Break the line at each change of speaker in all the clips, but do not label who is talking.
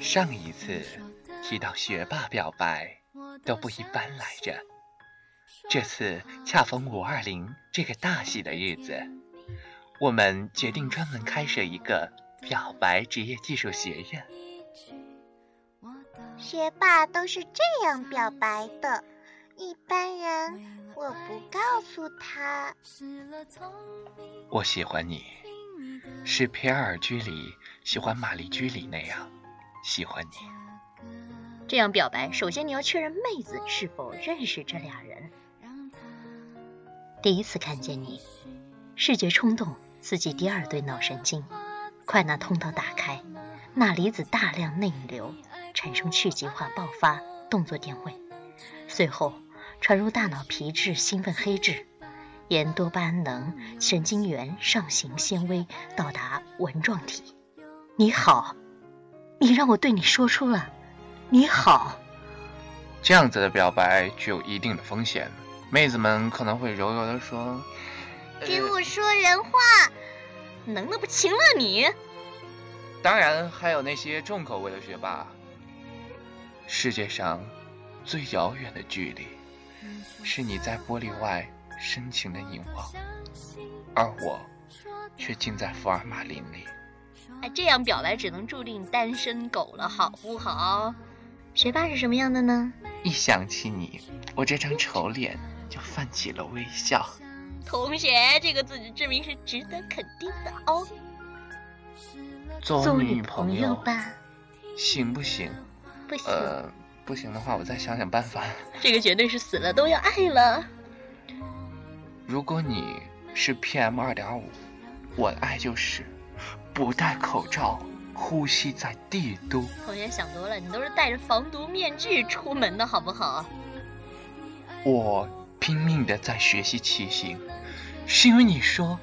上一次提到学霸表白都不一般来着，这次恰逢五二零这个大喜的日子，我们决定专门开设一个表白职业技术学院。
学霸都是这样表白的，一般人我不告诉他。
我喜欢你，是皮尔居里喜欢玛丽居里那样。喜欢你，
这样表白，首先你要确认妹子是否认识这俩人。第一次看见你，视觉冲动刺激第二对脑神经，快拿通道打开，钠离子大量内流，产生去极化爆发动作电位，随后传入大脑皮质兴奋黑质，沿多巴胺能神经元上行纤维到达纹状体。你好。你让我对你说出了“你好”，
这样子的表白具有一定的风险，妹子们可能会柔柔的说：“
给我说人话，
能了不情了你？”
当然，还有那些重口味的学霸。世界上最遥远的距离，是你在玻璃外深情的凝望，而我却浸在福尔马林里。
哎，这样表白只能注定单身狗了，好不好？学霸是什么样的呢？
一想起你，我这张丑脸就泛起了微笑。
同学，这个自知之明是值得肯定的哦。
做
女
朋
友吧，
行不行？
不行。
呃，不行的话，我再想想办法。
这个绝对是死了都要爱了。
如果你是 PM 二点五，我的爱就是。不戴口罩，呼吸在帝都。
同学想多了，你都是戴着防毒面具出门的，好不好？
我拼命的在学习骑行，是因为你说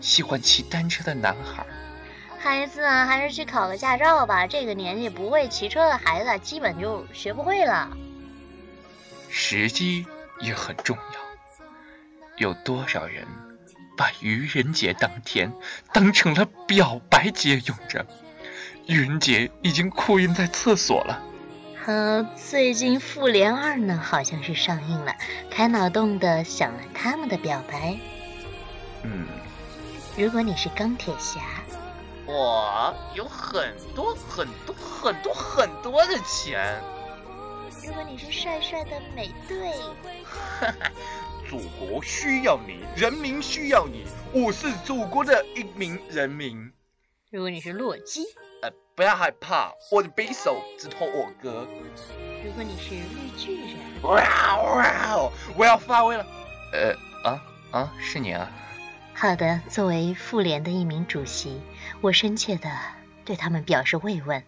喜欢骑单车的男孩。
孩子啊，还是去考个驾照吧。这个年纪不会骑车的孩子，基本就学不会了。
时机也很重要，有多少人？把愚人节当天当成了表白节用着，愚人节已经哭晕在厕所了。
呃，最近《复联二》呢，好像是上映了，开脑洞的想了他们的表白。
嗯，
如果你是钢铁侠，
我有很多很多很多很多的钱。
如果你是帅帅的美队，
哈哈。祖国需要你，人民需要你，我是祖国的一名人民。
如果你是洛基，
呃，不要害怕，我的匕首直透我哥。
如果你是绿巨人，
哇哇，我要发威了。呃啊啊，是你啊。
好的，作为妇联的一名主席，我深切的对他们表示慰问。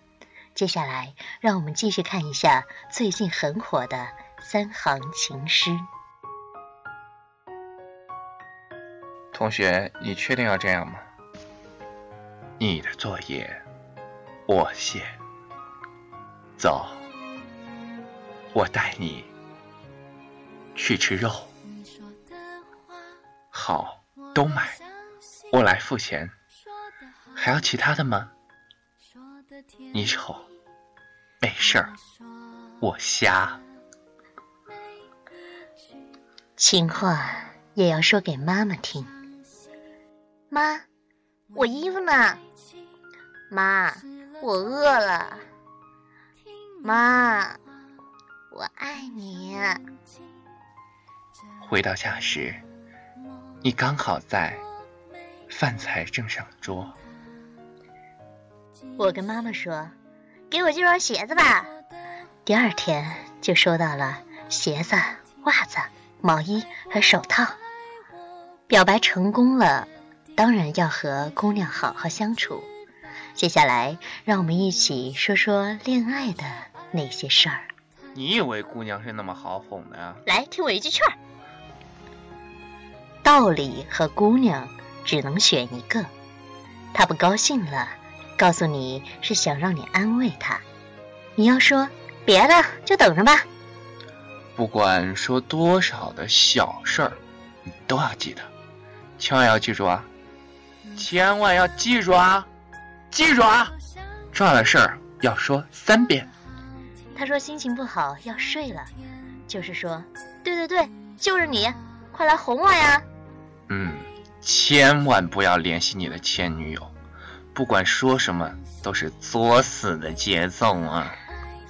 接下来，让我们继续看一下最近很火的三行情诗。
同学，你确定要这样吗？你的作业我写，走，我带你去吃肉。好，都买，我来付钱。还要其他的吗？你丑，没事儿，我瞎。
情话也要说给妈妈听。
妈，我衣服呢？
妈，我饿了。
妈，我爱你。
回到家时，你刚好在，饭菜正上桌。
我跟妈妈说：“给我这双鞋子吧。”第二天就收到了鞋子、袜子、毛衣和手套。表白成功了。当然要和姑娘好好相处。接下来，让我们一起说说恋爱的那些事儿。
你以为姑娘是那么好哄的呀？
来，听我一句劝儿：道理和姑娘只能选一个。她不高兴了，告诉你是想让你安慰她。你要说别的，就等着吧。
不管说多少的小事儿，你都要记得，千万要记住啊！千万要记住啊！记住啊！重要的事儿要说三遍。
他说心情不好要睡了，就是说，对对对，就是你，快来哄我呀。
嗯，千万不要联系你的前女友，不管说什么都是作死的节奏啊。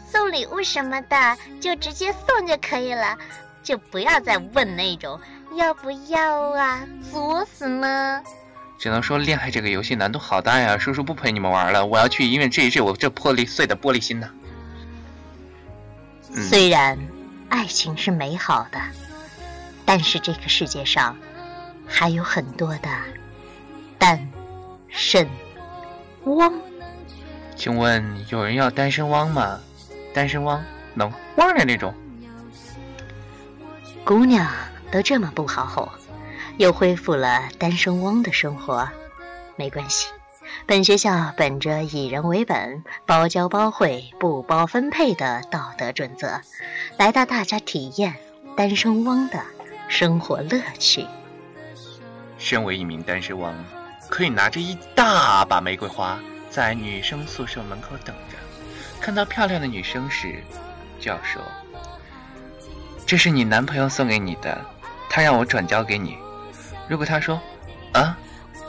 送礼物什么的就直接送就可以了，就不要再问那种要不要啊，作死呢。
只能说恋爱这个游戏难度好大呀，叔叔不陪你们玩了，我要去医院治一治我这破裂碎的玻璃心呢。
虽然爱情是美好的，但是这个世界上还有很多的单身汪。
请问有人要单身汪吗？单身汪能汪的那种。
姑娘都这么不好哄，又恢复了单身汪的生活，没关系。本学校本着以人为本、包教包会、不包分配的道德准则，来带大家体验单身汪的生活乐趣。
身为一名单身汪，可以拿着一大把玫瑰花在女生宿舍门口等着，看到漂亮的女生时，就要说：“这是你男朋友送给你的，他让我转交给你。”如果他说：“啊，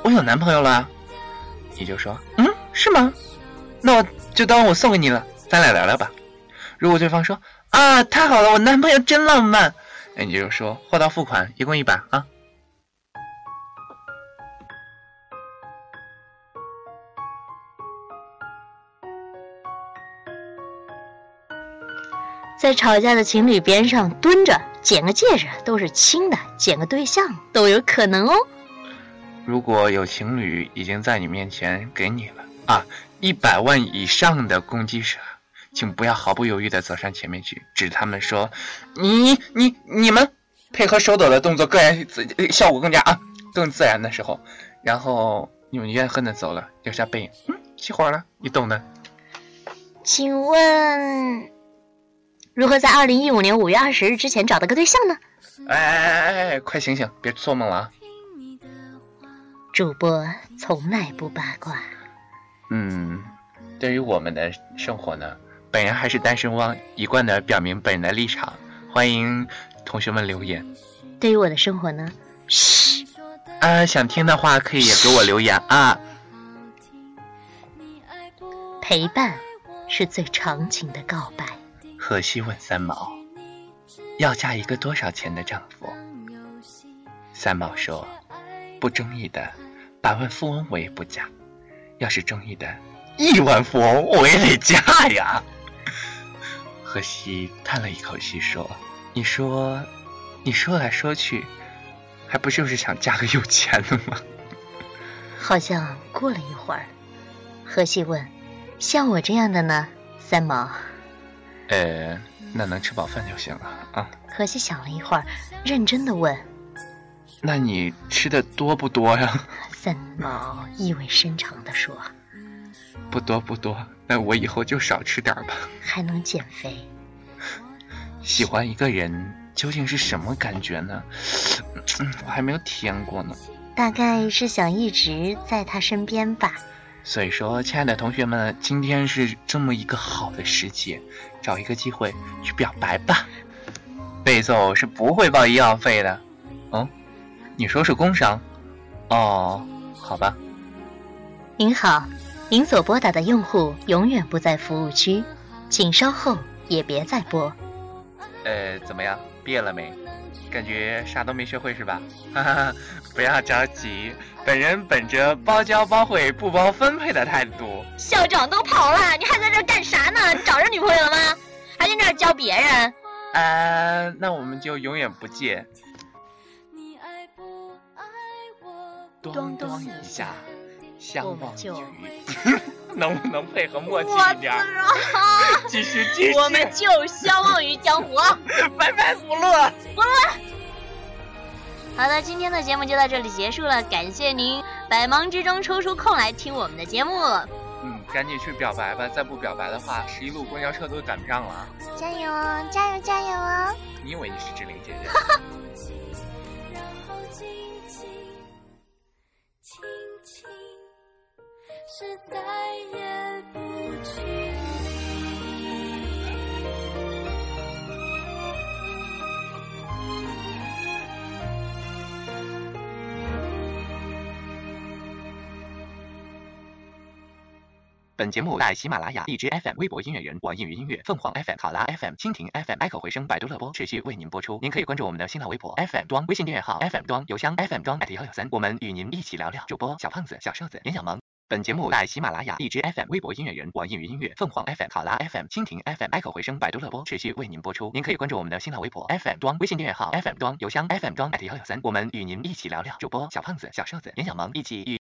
我有男朋友了。”你就说，嗯，是吗？那我就当我送给你了，咱俩聊聊吧。如果对方说，啊，太好了，我男朋友真浪漫，那你就说，货到付款，一共一百啊。
在吵架的情侣边上蹲着捡个戒指都是轻的，捡个对象都有可能哦。
如果有情侣已经在你面前给你了啊一百万以上的攻击者，请不要毫不犹豫的走上前面去，指他们说：“你你你们配合手抖的动作更然效果更加啊更自然的时候，然后你们怨恨的走了，留下背影，嗯，熄火了，你懂的。”
请问如何在二零一五年五月二十日之前找到个对象呢？
哎哎哎哎，快醒醒，别做梦了啊！
主播从来不八卦。
嗯，对于我们的生活呢，本人还是单身汪，一贯的表明本人的立场。欢迎同学们留言。
对于我的生活呢，嘘，
啊，想听的话可以也给我留言啊。
陪伴是最长情的告白。
荷西问三毛，要嫁一个多少钱的丈夫？三毛说。不中意的，百万富翁我也不嫁；要是中意的，亿万富翁我也得嫁呀。荷西叹了一口气说：“你说，你说来说去，还不就是想嫁个有钱的吗？”
好像过了一会儿，荷西问：“像我这样的呢？”三毛：“
呃，那能吃饱饭就行了啊。”
可西想了一会儿，认真的问。
那你吃的多不多呀？
三毛意味深长地说：“
不多不多，那我以后就少吃点吧。”
还能减肥。
喜欢一个人究竟是什么感觉呢？我还没有体验过呢。
大概是想一直在他身边吧。
所以说，亲爱的同学们，今天是这么一个好的时节，找一个机会去表白吧。背奏是不会报医药费的。嗯。你说是工伤，哦，好吧。
您好，您所拨打的用户永远不在服务区，请稍后也别再拨。
呃，怎么样？毕业了没？感觉啥都没学会是吧？哈哈，不要着急，本人本着包教包会不包分配的态度。
校长都跑了，你还在这干啥呢？你找着女朋友了吗？还在这教别人？
呃，那我们就永远不见。咚咚一下，相忘于，能不能配合默契一点？继续继续，
我们就相忘于江湖。
拜拜，葫芦，
葫芦。好的，今天的节目就到这里结束了，感谢您百忙之中抽出空来听我们的节目。
嗯，赶紧去表白吧，再不表白的话，十一路公交车都赶不上了。
加油哦，加油加油哦！
你以为你是志玲姐姐？是再也不去。本节目在喜马拉雅、荔枝 FM、微博音乐人、网易云音乐、凤凰 FM、考拉 FM、蜻蜓 FM、爱可回声、百度乐播持续为您播出。您可以关注我们的新浪微博 FM 装、微信订阅号 FM 装、邮箱 FM 装 at 幺幺三。我们与您一起聊聊主播小胖子、小瘦子、严小萌。本节目在喜马拉雅、荔枝 FM、微博音乐人、网易云音乐、凤凰 FM、考拉 FM、蜻蜓 FM、爱口回声、百度乐播持续为您播出。您可以关注我们的新浪微博 FM 装、微信订阅号 FM 装、邮箱 FM 端幺幺三，我们与您一起聊聊。主播小胖子、小瘦子、严小萌一起与。